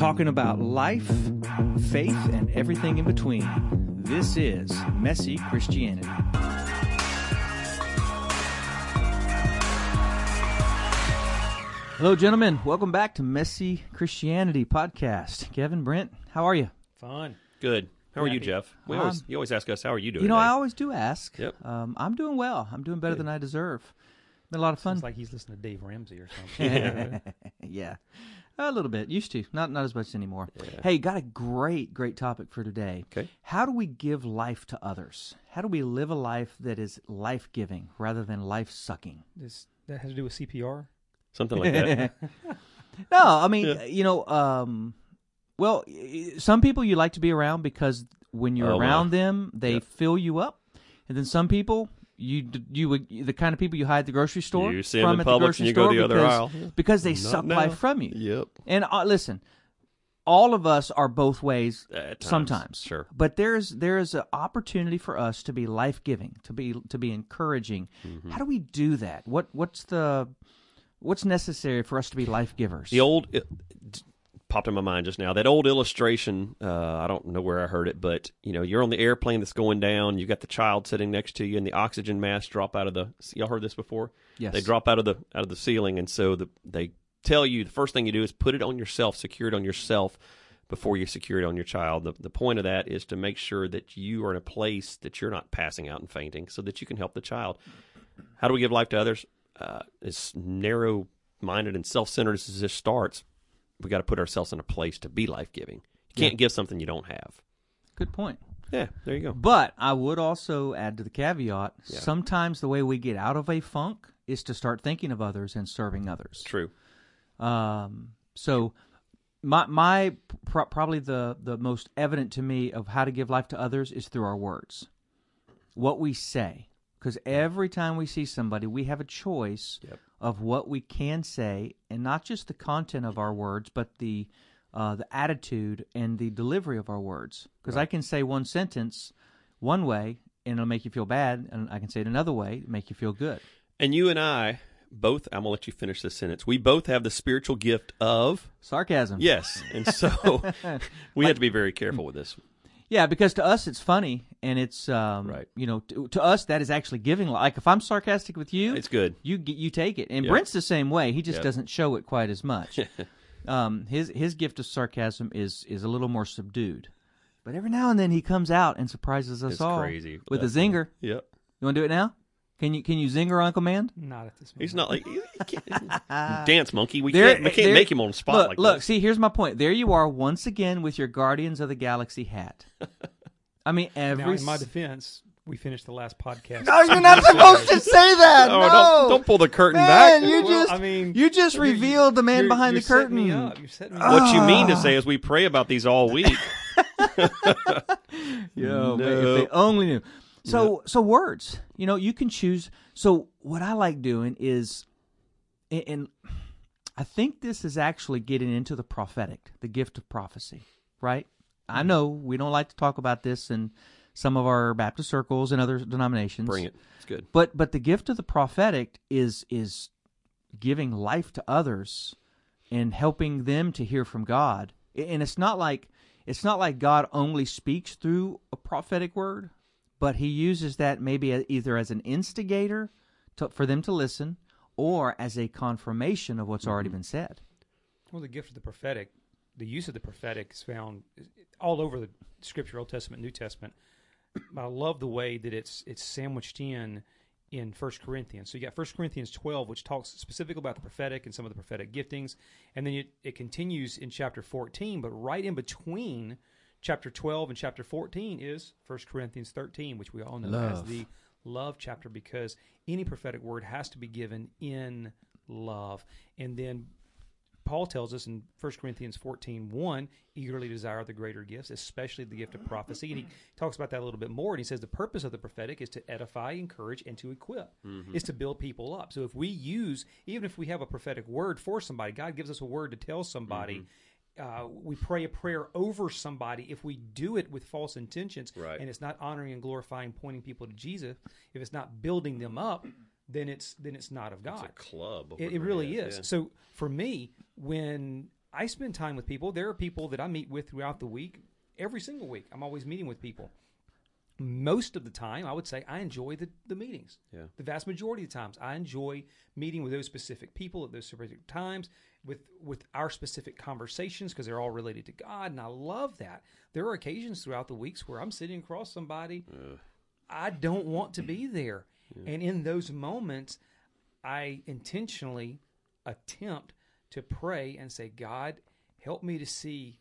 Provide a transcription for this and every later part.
talking about life, faith, and everything in between. This is Messy Christianity. Hello, gentlemen. Welcome back to Messy Christianity podcast. Kevin, Brent, how are you? Fine. Good. How are you, Jeff? We always Um, you always ask us how are you doing. You know, today? I always do ask. Yep. Um, I'm doing well. I'm doing better Good. than I deserve. Been a lot of fun. It's like he's listening to Dave Ramsey or something. yeah, a little bit. Used to, not not as much anymore. Yeah. Hey, got a great great topic for today. Okay. How do we give life to others? How do we live a life that is life giving rather than life sucking? this, that has to do with CPR. something like that. no, I mean, Yeah. you know, um, well, some people you like to be around because when you're Oh, my. around them, they Yep. fill you up, and then some people. You you would the kind of people you hide at the grocery store You see 'em from in at the grocery and you go store the other because, aisle. because they Not suck now. life from you. Yep. And uh, listen, all of us are both ways times, sometimes. Sure. But there's there is an opportunity for us to be life giving, to be to be encouraging. Mm-hmm. How do we do that? What what's the what's necessary for us to be life givers? The old d- popped in my mind just now. That old illustration. Uh, I don't know where I heard it, but you know, you're on the airplane that's going down. You got the child sitting next to you, and the oxygen masks drop out of the. Y'all heard this before? yes. They drop out of the out of the ceiling, and so the, they tell you the first thing you do is put it on yourself, secure it on yourself before you secure it on your child. The, the point of that is to make sure that you are in a place that you're not passing out and fainting, so that you can help the child. How do we give life to others? Uh, as narrow minded and self centered as this starts, we got to put ourselves in a place to be life giving. You can't Yeah. give something you don't have. Good point. Yeah, there you go. But I would also add to the caveat: Yeah. sometimes the way we get out of a funk is to start thinking of others and serving others. True. Um, so my my pro- probably the the most evident to me of how to give life to others is through our words, what we say. Because every time we see somebody, we have a choice Yep. Of what we can say, and not just the content of our words, but the uh, the attitude and the delivery of our words. Because I can say one sentence one way, and it'll make you feel bad, and I can say it another way, and make you feel good. And you and I both, I'm going to let you finish this sentence. We both have the spiritual gift of Sarcasm. Yes, and so we have to be very careful with this. Yeah, because to us it's funny, and it's um, Right. You know, to, to us that is actually giving. Like if I'm sarcastic with you, It's good. you you take it, and Yeah. Brent's the same way. He just Yeah. doesn't show it quite as much. um, his his gift of sarcasm is is a little more subdued, but every now and then he comes out and surprises us It's all crazy. with a That's- zinger. Yep. You want to do it now? Can you can you zinger on command? Not at this moment. He's not like he can't- dance monkey. We There- can't, we can't there- make him on the spot look, like look. this. See, here's my point. There you are once again with your Guardians of the Galaxy hat. I mean, every Now, in my defense, we finished the last podcast. No, you're not supposed to say that. Oh, no. don't, don't pull the curtain Man, back. you Well, just I mean, you just you're- revealed the man you're- behind you're the setting curtain. Me up. You're setting me what you mean to say is we pray about these all week. Yo, man, if they only knew. So so words, you know, you can choose. So what I like doing is, and- I think this is actually getting into the prophetic, the gift of prophecy, right? I mm-hmm. know we don't like to talk about this in some of our Baptist circles and other denominations. Bring it. It's good. But but the gift of the prophetic is is giving life to others and helping them to hear from God. And it's not like it's not like God only speaks through a prophetic word, but he uses that maybe either as an instigator to, for them to listen or as a confirmation of what's already mm-hmm. been said. Well, the gift of the prophetic, the use of the prophetic is found all over the Scripture, Old Testament, New Testament. But I love the way that it's it's sandwiched in in First Corinthians. So you got First Corinthians twelve, which talks specifically about the prophetic and some of the prophetic giftings, and then it, it continues in chapter fourteen. But right in between chapter twelve and chapter fourteen is First Corinthians thirteen, which we all know as the love chapter because any prophetic word has to be given in love. And then Paul tells us in 1 Corinthians 14, 1, eagerly desire the greater gifts, especially the gift of prophecy. And he talks about that a little bit more. And he says the purpose of the prophetic is to edify, encourage, and to equip, mm-hmm. is to build people up. So if we use, even if we have a prophetic word for somebody, God gives us a word to tell somebody. Mm-hmm. Uh, we pray a prayer over somebody. If we do it with false intentions Right. and it's not honoring and glorifying, pointing people to Jesus, if it's not building them up, then it's then it's not of God. It's a club. It, it really is, is. yeah. So for me, when I spend time with people. There are people that I meet with throughout the week, every single week. I'm always meeting with people. Most of the time, I would say I enjoy the, the meetings. Yeah. The vast majority of the times, I enjoy meeting with those specific people at those specific times with with our specific conversations because they're all related to God, and I love that. There are occasions throughout the weeks where I'm sitting across somebody I don't want to be there, and in those moments, I intentionally attempt to pray and say, God, help me to see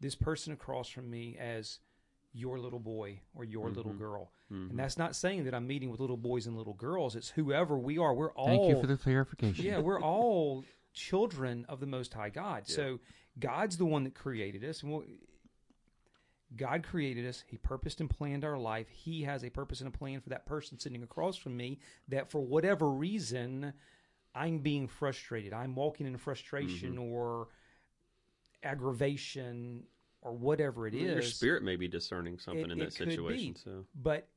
this person across from me as your little boy or your Mm-hmm. little girl. And that's not saying that I'm meeting with little boys and little girls. It's whoever we are. We're all Thank you for the clarification. yeah, we're all children of the Most High God. So God's the one that created us, and we'll, God created us. He purposed and planned our life. He has a purpose and a plan for that person sitting across from me. That for whatever reason, I'm being frustrated. I'm walking in frustration mm-hmm. or aggravation or whatever it is. Your spirit may be discerning something It- in that it could be. situation. So But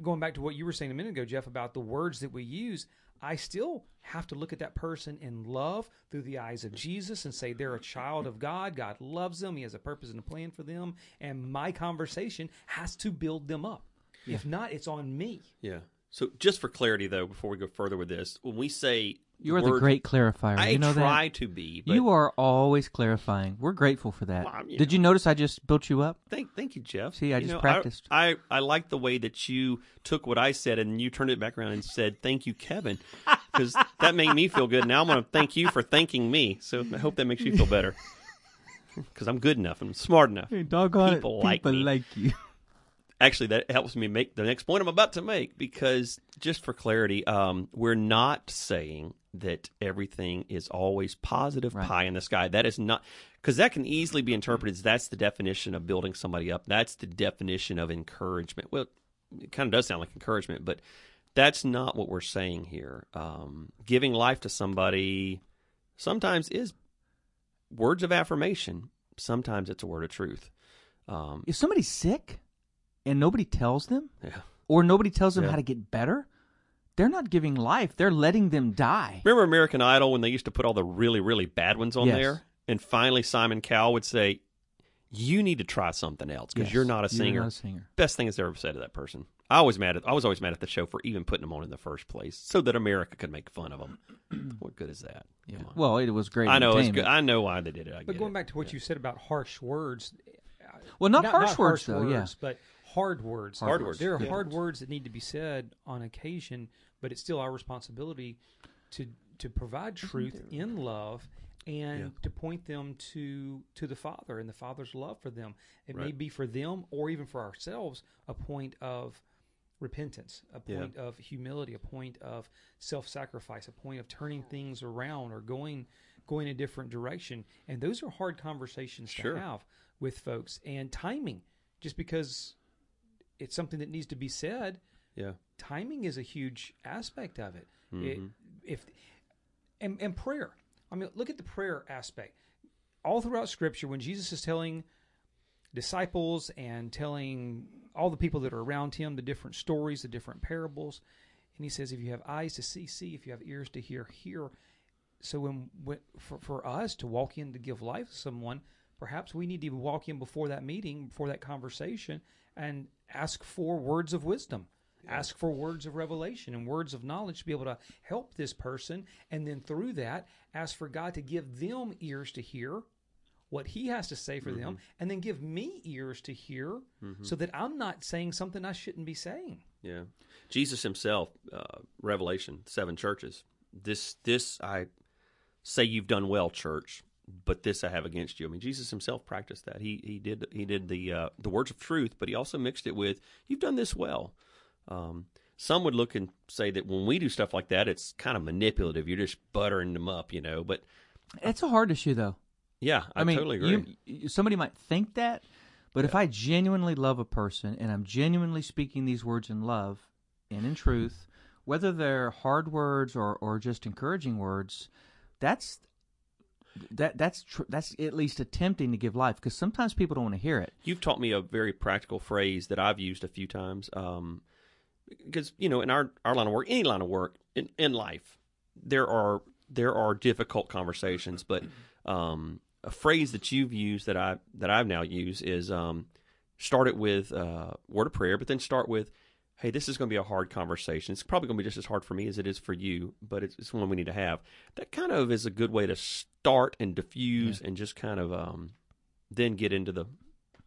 going back to what you were saying a minute ago, Jeff, about the words that we use, I still have to look at that person in love through the eyes of Jesus and say they're a child of God. God loves them. He has a purpose and a plan for them. And my conversation has to build them up. If not, it's on me. yeah. So just for clarity, though, before we go further with this, when we say You are the great clarifier. I you know try that? to be. But You are always clarifying. We're grateful for that. Well, I'm- you Did you notice I just built you up? Thank, thank you, Jeff. See, I You just know, practiced. I, I, like the way that you took what I said and you turned it back around and said, "Thank you, Kevin," because that made me feel good. Now I'm going to thank you for thanking me. So I hope that makes you feel better. Because I'm good enough and smart enough. doggone People like me. like you. Actually, that helps me make the next point I'm about to make. Because just for clarity, um, we're not saying that everything is always positive Right. pie in the sky. That is not because that can easily be interpreted as that's the definition of building somebody up. That's the definition of encouragement. Well, it kind of does sound like encouragement, but that's not what we're saying here. Um, giving life to somebody sometimes is words of affirmation. Sometimes it's a word of truth. Um, If somebody's sick and nobody tells them, yeah. or nobody tells them Yeah. how to get better, they're not giving life. They're letting them die. Remember American Idol when they used to put all the really, really bad ones on Yes. there? And finally, Simon Cowell would say, You need to try something else because Yes, you're not a singer. You're not a singer. Best thing that's ever said to that person. I was mad at I was always mad at the show for even putting them on in the first place, so that America could make fun of them. what good is that? Yeah. Well, it was great. I know it's good. I know why they did it. I But going it. back to what you said about harsh words, Well, not, harsh words though. words, but hard words. Hard words, There are yeah. hard words that need to be said on occasion, but it's still our responsibility to to provide truth in love and Yeah. to point them to to the Father and the Father's love for them. It may be for them or even for ourselves a point of repentance, a Yeah. point of humility, a point of self-sacrifice, a point of turning things around or going going a different direction. And those are hard conversations Sure. to have with folks and timing. Just because it's something that needs to be said, yeah, timing is a huge aspect of it. It- Mhm. if and, and prayer. I mean, look at the prayer aspect. All throughout Scripture, when Jesus is telling disciples and telling all the people that are around him the different stories, the different parables, and he says, "If you have eyes to see, see; if you have ears to hear, hear." So, when, when for, for us to walk in to give life to someone, perhaps we need to walk in before that meeting, before that conversation, and ask for words of wisdom. Ask for words of revelation and words of knowledge to be able to help this person. And then through that, ask for God to give them ears to hear what He has to say for them, and then give me ears to hear so that I'm not saying something I shouldn't be saying. Yeah, Jesus Himself, uh, Revelation seven churches. This this I say you've done well, church, but this I have against you. I mean, Jesus Himself practiced that. He he did he did the uh, the words of truth, but He also mixed it with you've done this well. Um, some would look and say that when we do stuff like that, it's kind of manipulative. You're just buttering them up, you know. But It's a hard issue though. yeah, I, I, mean, totally agree. you- somebody might think that, but if I genuinely love a person and I'm genuinely speaking these words in love and in truth, whether they're hard words or, or just encouraging words, that's that that's tr- that's at least attempting to give life because sometimes people don't want to hear it. You've taught me a very practical phrase that I've used a few times. Um, because you know, in our, our line of work, any line of work in, in life, there are there are difficult conversations, but um, a phrase that you've used that I that I've now used is um, start it with uh, word of prayer, but then start with, "Hey, this is going to be a hard conversation. It's probably going to be just as hard for me as it is for you, but it's, it's one we need to have." That kind of is a good way to start and diffuse and just kind of um, then get into the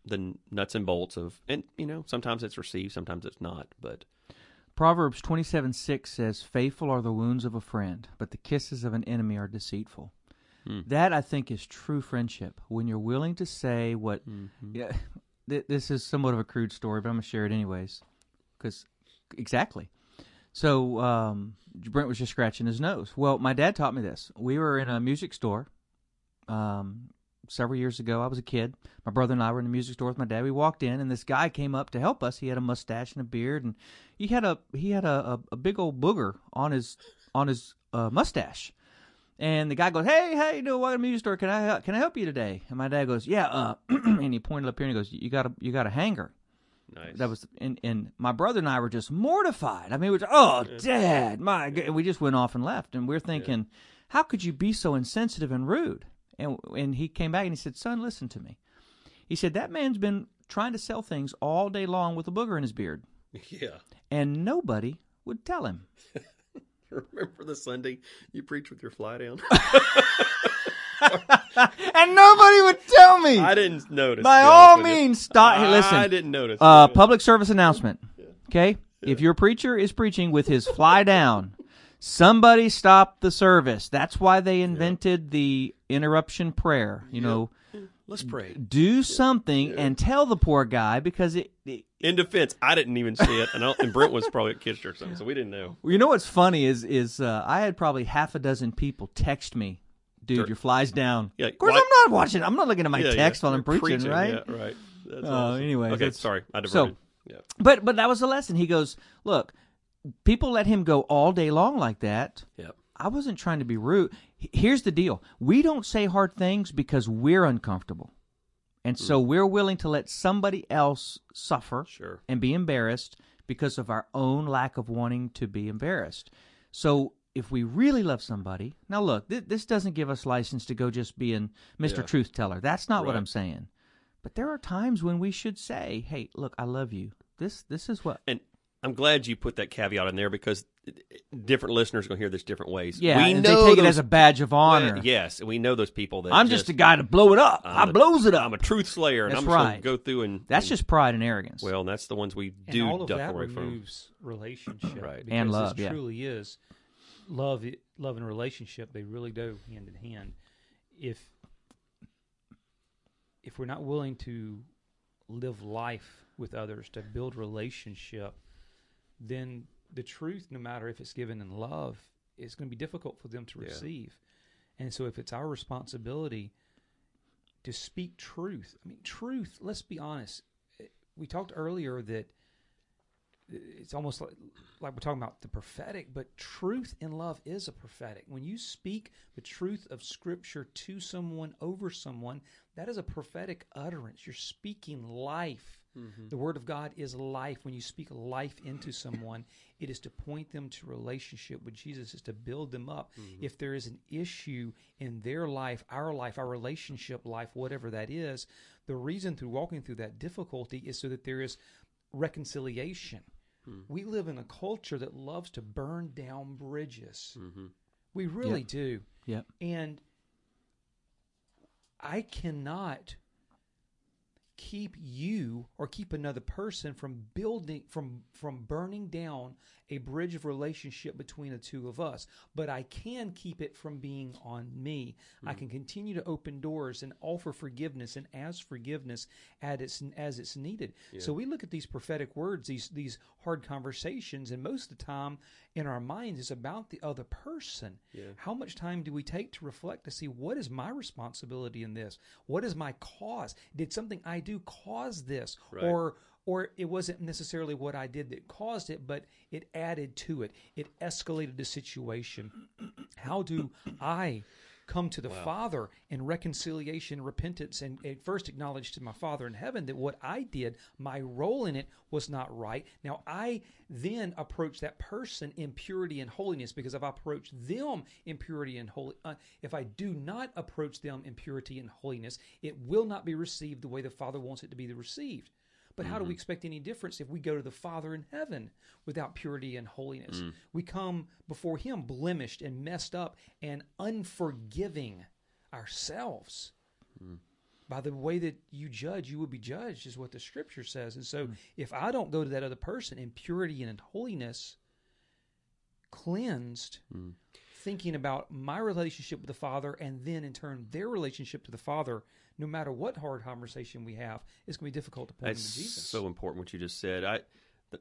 the nuts and bolts of and you know sometimes it's received, sometimes it's not, but Proverbs 27 6 says, Faithful are the wounds of a friend, but the kisses of an enemy are deceitful. Hmm. That, I think, is true friendship. When you're willing to say what. Mm-hmm. Yeah, th- this is somewhat of a crude story, but I'm going to share it anyways. Because, exactly. So, um, Brent was just scratching his nose. Well, my dad taught me this. We were in a music store um, several years ago. I was a kid. My brother and I were in the music store with my dad. We walked in, and this guy came up to help us. He had a mustache and a beard, and he had a he had a, a, a big old booger on his on his uh, mustache. And the guy goes, "Hey, how you doing? Welcome to the music store. Can I can I help you today?" And my dad goes, "Yeah." Uh, and he pointed up here and he goes, "You got a you got a hanger." nice. That was and and my brother and I were just mortified. I mean, we were just, oh, Dad, my, God. we just went off and left, and we're thinking, how could you be so insensitive and rude? And and he came back and he said, son, listen to me. He said that man's been trying to sell things all day long with a booger in his beard, yeah. and nobody would tell him. Remember the Sunday you preached with your fly down? and nobody would tell me. I didn't notice. By all honest with you. means, stop. Hey, listen. I didn't notice. Uh, public service announcement. Okay, if your preacher is preaching with his fly down, somebody stop the service. That's why they invented the interruption prayer. You know, Let's pray. do something and tell the poor guy because it. it In defense, I didn't even see it, and, I, and Brent was probably at Kitchener or something, so we didn't know. you know what's funny is is uh, I had probably half a dozen people text me, dude, Sure. your fly's down. Yeah, of course why- I'm not watching. I'm not looking at my Yeah, yeah. text while I'm You're preaching, right? Yeah, right. That's Oh, awesome. anyways, okay. Sorry, I so- diverted. yeah. But but that was the lesson. He goes, look, people let him go all day long like that. Yep. I wasn't trying to be rude. Here's the deal: we don't say hard things because we're uncomfortable, and so mm. we're willing to let somebody else suffer Sure. and be embarrassed because of our own lack of wanting to be embarrassed. So. If we really love somebody, now look, th- this doesn't give us license to go just being Mr. Yeah. Truth Teller. That's not what I'm saying. But there are times when we should say, "Hey, look, I love you. This this is what And I'm glad you put that caveat in there because different listeners are going to hear this different ways. Yeah, we know they take it as a badge of honor. Well, yes, and we know those people that I'm just, a guy to blow it up. i I'm a- blows it up. I'm a truth slayer, and That's I'm right. going to go through and That's and- just pride and arrogance. well, and that's the ones we and do all of duck that away from. relationship, Right. And love, this yeah. truly is love. Love and relationship they really go hand in hand. If if we're not willing to live life with others to build relationship, then the truth, no matter if it's given in love, is going to be difficult for them to Yeah. receive. And so, if it's our responsibility to speak truth, I mean, truth. Let's be honest. Eh, We talked earlier that it's almost like, like we're talking about the prophetic, but truth in love is a prophetic. When you speak the truth of Scripture to someone, over someone, that is a prophetic utterance. You're speaking life. Mm-hmm. The Word of God is life. When you speak life into someone, it is to point them to relationship with Jesus, is to build them up. Mm-hmm. If there is an issue in their life, our life, our relationship life, whatever that is, the reason through walking through that difficulty is so that there is reconciliation. Hmm. We live in a culture that loves to burn down bridges. Mm-hmm. We really Yep. do. Yep. And I cannot keep you or keep another person from building from from burning down a bridge of relationship between the two of us. But i can keep it from being on me. I hmm. can continue to open doors and offer forgiveness and ask forgiveness as it's as it's needed. So we look at these prophetic words these these hard conversations and most of the time in our minds is about the other person. How much time do we take to reflect to see what is my responsibility in this? What is my cause? Did something i do cause this Right. or or it wasn't necessarily what I did that caused it, but it added to it. It escalated the situation. How do I come to the Father in reconciliation, repentance, and, and first acknowledge to my Father in heaven that what I did, my role in it, was not right. Now I then approach that person in purity and holiness because if I approach them in purity and holy, uh, if I do not approach them in purity and holiness, it will not be received the way the Father wants it to be received. But how do we mm-hmm. expect any difference if we go to the Father in heaven without purity and holiness? Mm. We come before Him blemished and messed up and unforgiving ourselves. Mm. By the way that you judge, you will be judged, is what the scripture says. And so mm. if I don't go to that other person in purity and in holiness, cleansed, thinking about my relationship with the Father and then in turn their relationship to the Father, no matter what hard conversation we have, it's going to be difficult to point them to Jesus. so important what you just said. I the,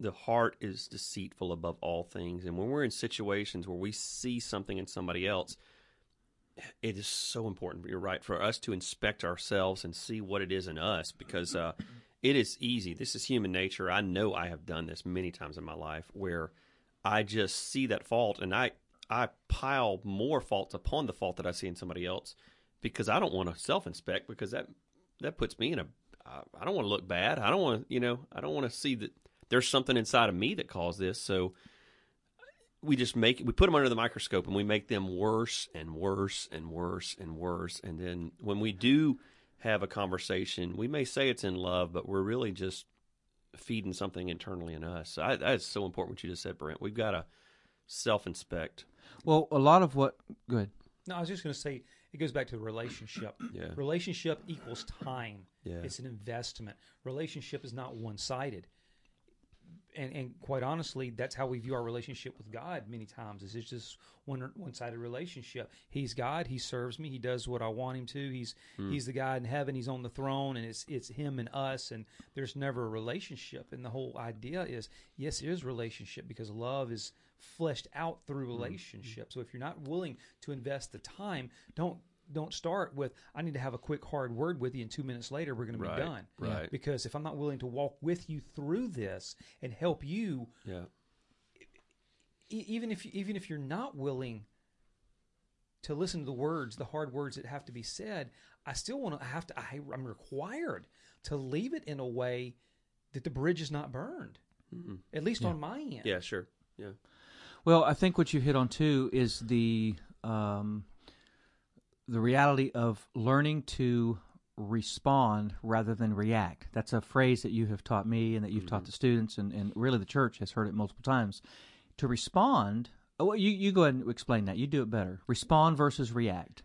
the heart is deceitful above all things, and when we're in situations where we see something in somebody else, it is so important. You're right for us to inspect ourselves and see what it is in us because uh, it is easy. This is human nature. I know I have done this many times in my life where I just see that fault and I I pile more faults upon the fault that I see in somebody else because I don't want to self inspect because that that puts me in a I I don't want to look bad. I don't want to, you know, I don't want to see that there's something inside of me that caused this. So we just make we put them under the microscope and we make them worse and worse and worse and worse. And then when we do have a conversation, we may say it's in love, but we're really just feeding something internally in us. So I, that's so important what you just said, Brent. We've got to self inspect. Well, a lot of what. Good. No, I was just going to say it goes back to the relationship. Yeah. Relationship equals time. Yeah. It's an investment. Relationship is not one sided. And, and quite honestly, that's how we view our relationship with God many times. Is it's just one one sided relationship. He's God. He serves me. He does what I want him to. He's hmm. he's the God in heaven. He's on the throne, and it's it's him and us. And there's never a relationship. And the whole idea is yes, there is relationship because love is fleshed out through mm-hmm. relationship. So if you're not willing to invest the time, don't don't start with I need to have a quick hard word with you and 2 minutes later we're going to be done. right. Because if I'm not willing to walk with you through this and help you Yeah. even if even if you're not willing to listen to the words, the hard words that have to be said, I still want to I have to I, I'm required to leave it in a way that the bridge is not burned. Mm-hmm. At least on my end. Yeah, sure. Yeah. Well, I think what you hit on too is the um, the reality of learning to respond rather than react. That's a phrase that you have taught me and that you've taught the students, and, and really the church has heard it multiple times. To respond, oh, you you go ahead and explain that. You do it better. Respond versus react.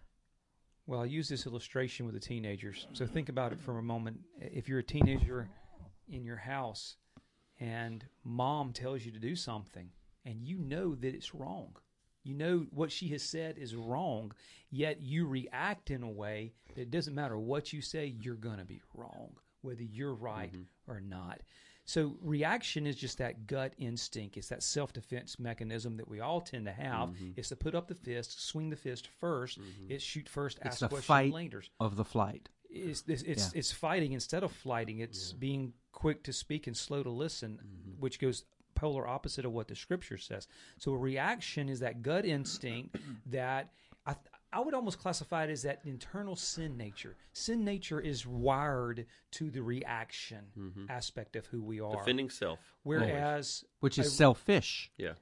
Well, I use this illustration with the teenagers. So think about it for a moment. If you're a teenager in your house and mom tells you to do something and you know that it's wrong, you know what she has said is wrong, yet you react in a way that it doesn't matter what you say, you're going to be wrong, whether you're right mm-hmm. or not. So reaction is just that gut instinct. It's that self-defense mechanism that we all tend to have. Mm-hmm. It's to put up the fist, swing the fist 1st mm-hmm. It's shoot first, It's ask the questions fight later. of the flight. It's it's it's, it's fighting instead of flighting. It's being quick to speak and slow to listen, which goes polar opposite of what the scripture says. So a reaction is that gut instinct that I I would almost classify it as that internal sin nature. Sin nature is wired to the reaction mm-hmm. aspect of who we are. Defending self. Whereas Which is I- selfish. Yeah.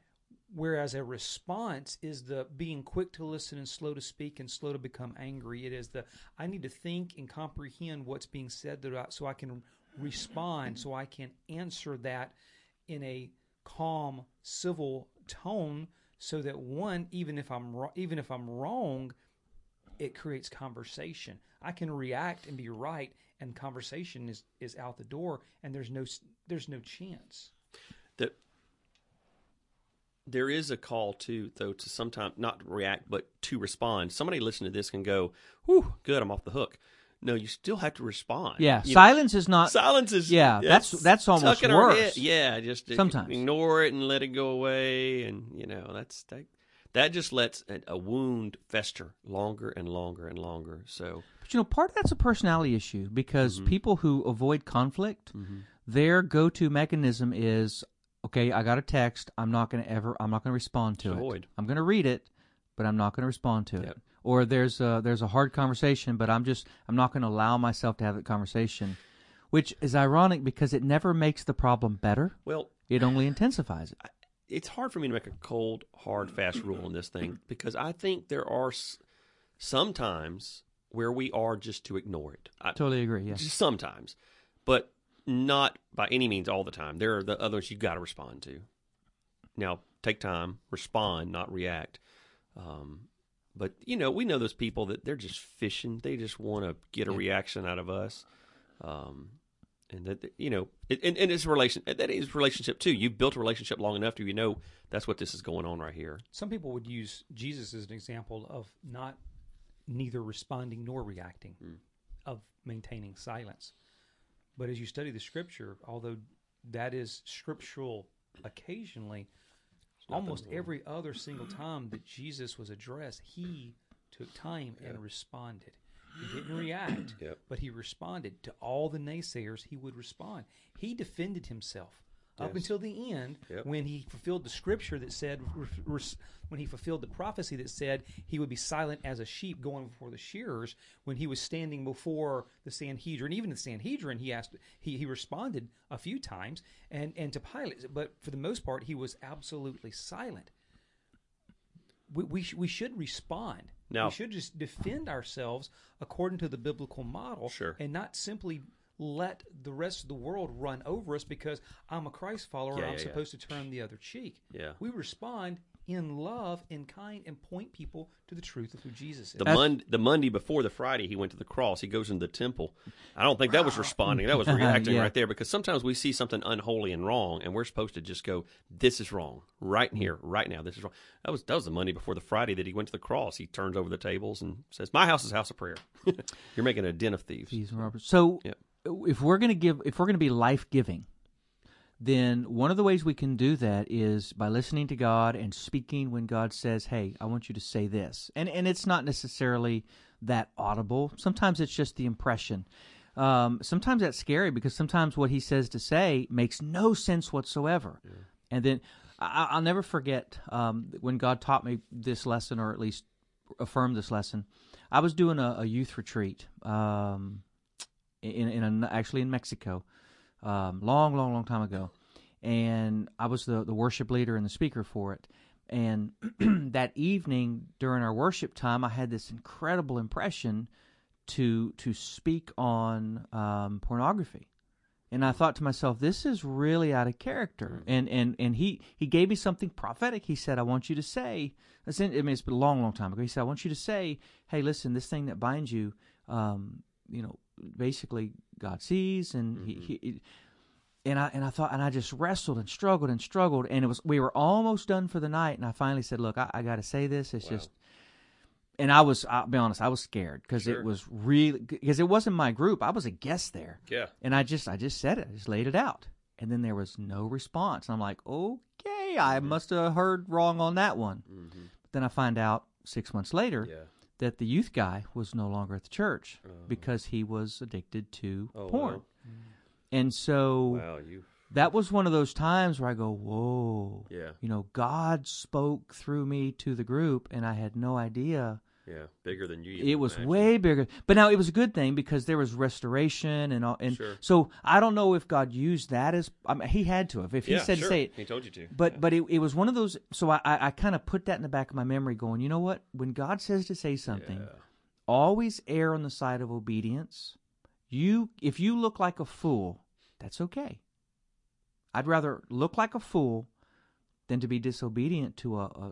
Whereas a response is the being quick to listen and slow to speak and slow to become angry. It is the I need to think and comprehend what's being said so I can respond, so I can answer that in a calm, civil tone, so that one, even if I'm even if I'm wrong, it creates conversation. I can react and be right, and conversation is is out the door, and there's no there's no chance. that there is a call to though to sometimes not react but to respond somebody listening to this can go whew good i'm off the hook no you still have to respond Yeah, You know, silence is not. silence is Yeah, that's- that's almost worse. yeah just Sometimes. ignore it and let it go away and you know that's that that just lets a, a wound fester longer and longer and longer so But you know, part of that's a personality issue because Mm-hmm. people who avoid conflict, their go-to mechanism is, okay, I got a text. I'm not going to ever. I'm not going to respond to Avoid. it. I'm going to read it, but I'm not going to respond to Yep. it. Or there's a, there's a hard conversation, but I'm just I'm not going to allow myself to have that conversation, which is ironic because it never makes the problem better. Well, It only intensifies it. it's hard for me to make a cold, hard, fast rule on this thing because I think there are s- sometimes where we are just to ignore it. I, Totally agree. Yeah. sometimes, but not by any means all the time. There are the others you've got to respond to. Now, take time, respond, not react. Um, but you know, we know those people that they're just fishing. They just want to get a reaction out of us. Um, and that you know, it, and, and it's a relation. That is relationship too. You've built a relationship long enough to you know that's what this is going on right here. Some people would use Jesus as an example of not neither responding nor reacting, of maintaining silence. But as you study the scripture, although that is scriptural occasionally, almost every other single time that Jesus was addressed, he took time and responded. He didn't react, Yep. but he responded to all the naysayers. He would respond. He defended himself up Yes. until the end Yep. when he fulfilled the scripture that said, when he fulfilled the prophecy that said he would be silent as a sheep going before the shearers. When he was standing before the Sanhedrin, even the Sanhedrin, he asked, he, he responded a few times, and and to Pilate, but for the most part, he was absolutely silent we we, sh- we should respond. Now- we should just defend ourselves according to the biblical model, Sure. and not simply let the rest of the world run over us because I'm a Christ follower. Yeah, I'm yeah, yeah. supposed to turn the other cheek. Yeah. we respond in love, in kind, and point people to the truth of who Jesus is. The Mon- the Monday before the Friday, he went to the cross. He goes into the temple. I don't think that was responding. That was reacting Yeah. right there because sometimes we see something unholy and wrong, and we're supposed to just go, "This is wrong, right in here, right now. This is wrong." That was that was the Monday before the Friday that he went to the cross. He turns over the tables and says, "My house is a house of prayer." You're making a den of thieves. Thieves and robbers. So Yep. If we're going to give, if we're going to be life giving, then one of the ways we can do that is by listening to God and speaking when God says, "Hey, I want you to say this," and and it's not necessarily that audible. Sometimes it's just the impression. Um, sometimes that's scary because sometimes what He says to say makes no sense whatsoever, and then I, I'll never forget um, when God taught me this lesson, or at least affirmed this lesson. I was doing a, a youth retreat. Um, in in a, actually in Mexico, um, long, long, long time ago, and I was the the worship leader and the speaker for it. And that evening during our worship time, I had this incredible impression to to speak on um, pornography. And I thought to myself, this is really out of character. And and and he he gave me something prophetic. He said, I want you to say. I mean, it's been a long, long time ago. He said, I want you to say, hey, listen, this thing that binds you, um, you know, basically God sees, and mm-hmm. he, he and I and I thought and I just wrestled and struggled and struggled and it was we were almost done for the night and I finally said, look, I, I got to say this. It's just. And I was, I'll be honest, I was scared because Sure. it was really because it wasn't my group. I was a guest there, Yeah. and I just, I just said it, I just laid it out, and then there was no response. And I'm like, okay, I mm-hmm. must have heard wrong on that one. But then I find out six months later Yeah. That the youth guy was no longer at the church oh. because he was addicted to Oh, porn. wow. And so Wow. You. that was one of those times where I go, whoa. Yeah. You know, God spoke through me to the group, and I had no idea. Yeah. Bigger than you. It was way bigger. But now it was a good thing because there was restoration and all. And Sure. so I don't know if God used that as. I mean, he had to have. If he Yeah, said sure. say it. He told you to. But but it, it was one of those. So I, I, I kind of put that in the back of my memory, going, you know what? When God says to say something, Yeah. always err on the side of obedience. You, if you look like a fool, that's okay. I'd rather look like a fool than to be disobedient to a, a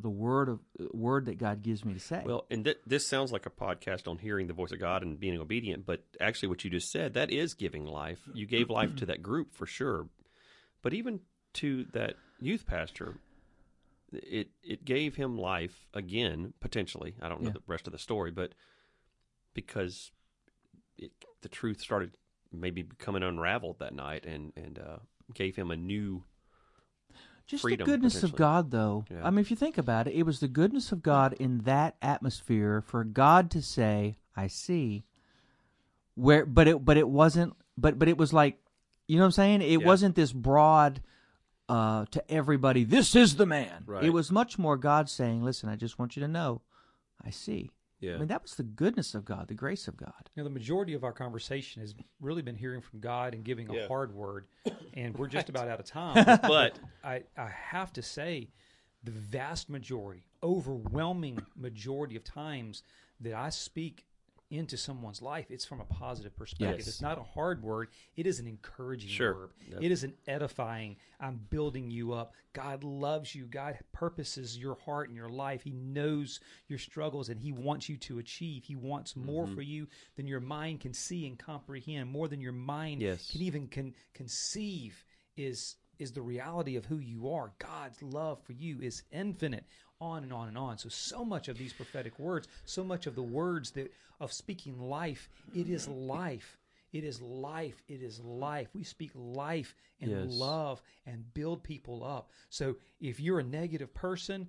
the word of word that God gives me to say. Well, and th- this sounds like a podcast on hearing the voice of God and being obedient, but actually, what you just said that is giving life. You gave life to that group for sure, but even to that youth pastor, it it gave him life again potentially. I don't know Yeah. the rest of the story, but because it, the truth started maybe becoming unraveled that night, and and uh, gave him a new Just freedom, the goodness of. God, though. Yeah. I mean, if you think about it, it was the goodness of God in that atmosphere for God to say, "I see." Where, but it, but it wasn't, but but it was like, you know what I'm saying? It Yeah. wasn't this broad uh, to everybody, "This is the man." Right. It was much more God saying, "Listen, I just want you to know, I see." Yeah. I mean, that was the goodness of God, the grace of God. You know, the majority of our conversation has really been hearing from God and giving a Yeah. hard word, and we're just about out of time. but I, I have to say, the vast majority, overwhelming majority of times that I speak into someone's life, it's from a positive perspective. Yes. It's not a hard word. It is an encouraging Sure. word. Yep. It is an edifying. I'm building you up. God loves you. God purposes your heart and your life. He knows your struggles and He wants you to achieve. He wants more Mm-hmm. for you than your mind can see and comprehend, more than your mind Yes. can even con- conceive is is the reality of who you are. God's love for you is infinite. On and on and on. So so much of these prophetic words, so much of the words that of speaking life, it is life. It is life. It is life. We speak life and Yes. love and build people up. So if you're a negative person,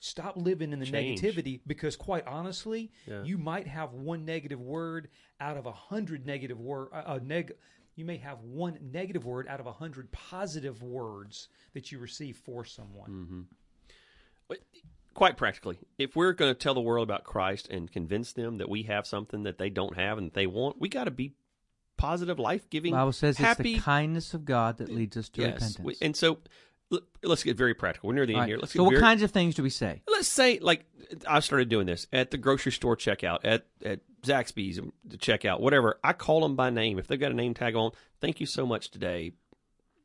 stop living in the Change. negativity because quite honestly Yeah. you might have one negative word out of a hundred negative word a uh, uh, neg you may have one negative word out of a hundred positive words that you receive for someone But quite practically, if we're going to tell the world about Christ and convince them that we have something that they don't have and they want, we got to be positive, life giving, Bible says happy. it's the kindness of God that leads us to yes, repentance. we- and so let's get very practical. We're near the All end right. here. Let's so, get what very, kinds of things do we say? let's say like I started doing this at the grocery store checkout at at Zaxby's the checkout whatever I call them by name if they've got a name tag on thank you so much today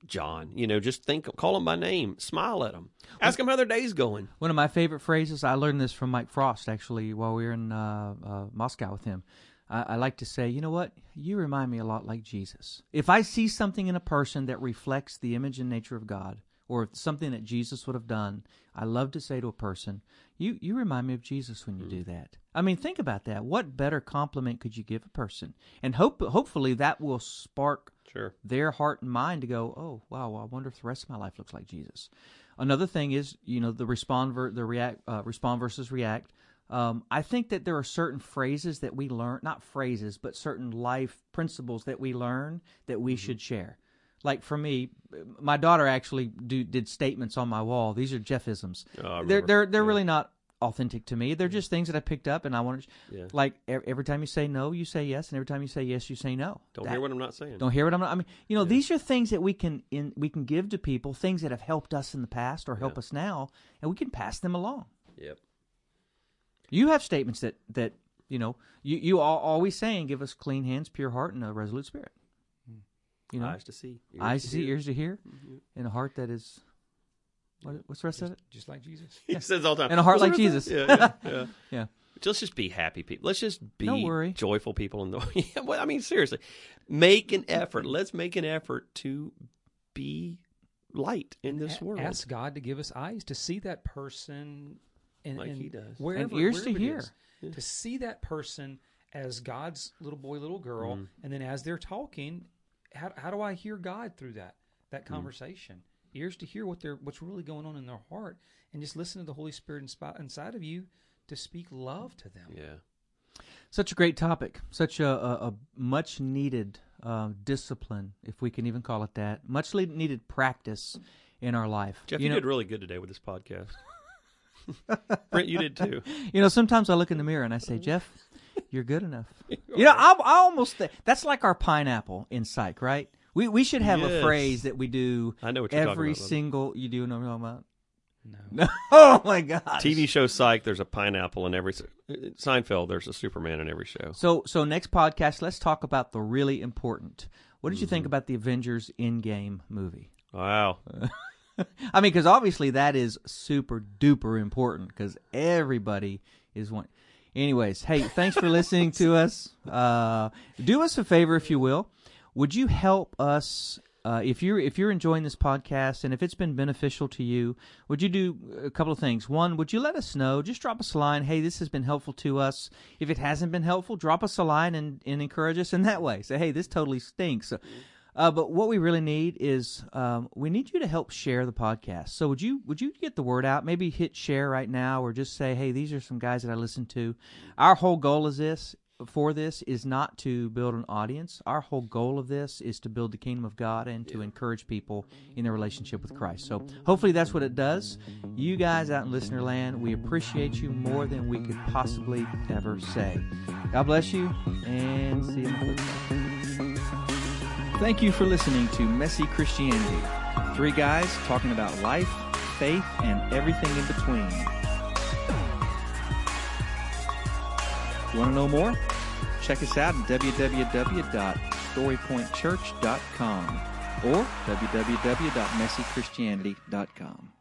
John you know just think call them by name smile at them ask them how their day's going One of my favorite phrases, I learned this from Mike Frost actually while we were in uh, uh, Moscow with him. I, I like to say, you know what? You remind me a lot like Jesus. If I see something in a person that reflects the image and nature of God, or something that Jesus would have done, I love to say to a person, you, you remind me of Jesus when you do that. I mean, think about that. What better compliment could you give a person? And hope, hopefully that will spark sure their heart and mind to go, oh wow, well, I wonder if the rest of my life looks like Jesus. Another thing is, you know, the respond ver- the react uh, respond versus react. Um, I think that there are certain phrases that we learn, not phrases, but certain life principles that we learn that we should share. Like for me, my daughter actually do, did statements on my wall. These are Jeffisms. Oh, they're they're they're Yeah. really not authentic to me. They're mm. just things that I picked up, and I want to Yeah. like every time you say no, you say yes, and every time you say yes, you say no. don't That- hear what I'm not saying don't hear what I'm. Not. I mean, you know, these are things that we can in we can give to people, things that have helped us in the past or help Yeah. us now, and we can pass them along. yep You have statements that that you know you you are always saying, "Give us clean hands, pure heart, and a resolute spirit." You know, eyes to see ears eyes to to see, hear. ears to hear, and a heart that is. What, what's the rest of it? just like Jesus he says all the time And a heart What's like the rest of Jesus. yeah, yeah, yeah. Yeah. Let's just be happy people. Let's just be worry. joyful people in the. Yeah, well, I mean, seriously, make an effort. Let's make an effort to be light in this A- world. ask God to give us eyes to see that person and, Like and he does. wherever, And ears to hear. is. to see that person as God's little boy, little girl, Mm-hmm. and then as they're talking, how, how do I hear God through that that Mm-hmm. conversation? Ears to hear what they're what's really going on in their heart, and just listen to the Holy Spirit inspi- inside of you to speak love to them. Yeah. Such a great topic. Such a, a, a much needed uh, discipline, if we can even call it that. Much needed practice in our life. Jeff, you, know, did really good today with this podcast. Brent, you did too. You know, sometimes I look in the mirror and I say, Jeff, you're good enough. You know, I, I almost th- that's like our pineapple in psych, right? We we should have a Yes. phrase that we do I know what you're talking every about, brother. single. You do know what I'm talking about? No. No. Oh my god. TV show Psych, there's a pineapple in every. Seinfeld, there's a Superman in every show. So so next podcast, let's talk about the really important. What did you Mm-hmm. think about the Avengers Endgame movie? Wow. I mean, because obviously that is super duper important because everybody is one. Anyways, hey, thanks for listening to us. Uh, do us a favor, if you will. Would you help us uh, if you're if you're enjoying this podcast and if it's been beneficial to you? Would you do a couple of things? One, would you let us know? Just drop us a line. Hey, this has been helpful to us. If it hasn't been helpful, drop us a line and, and encourage us in that way. Say, hey, this totally stinks. Uh, but what we really need is um, we need you to help share the podcast. So would you would you get the word out? Maybe hit share right now, or just say, "Hey, these are some guys that I listen to." Our whole goal is this: for this is not to build an audience. Our whole goal of this is to build the kingdom of God and to encourage people in their relationship with Christ. So hopefully that's what it does. You guys out in listener land, we appreciate you more than we could possibly ever say. God bless you and see you side. Thank you for listening to Messy Christianity. Three guys talking about life, faith, and everything in between. Want to know more? Check us out at www.storypointchurch.com or www.messychristianity.com.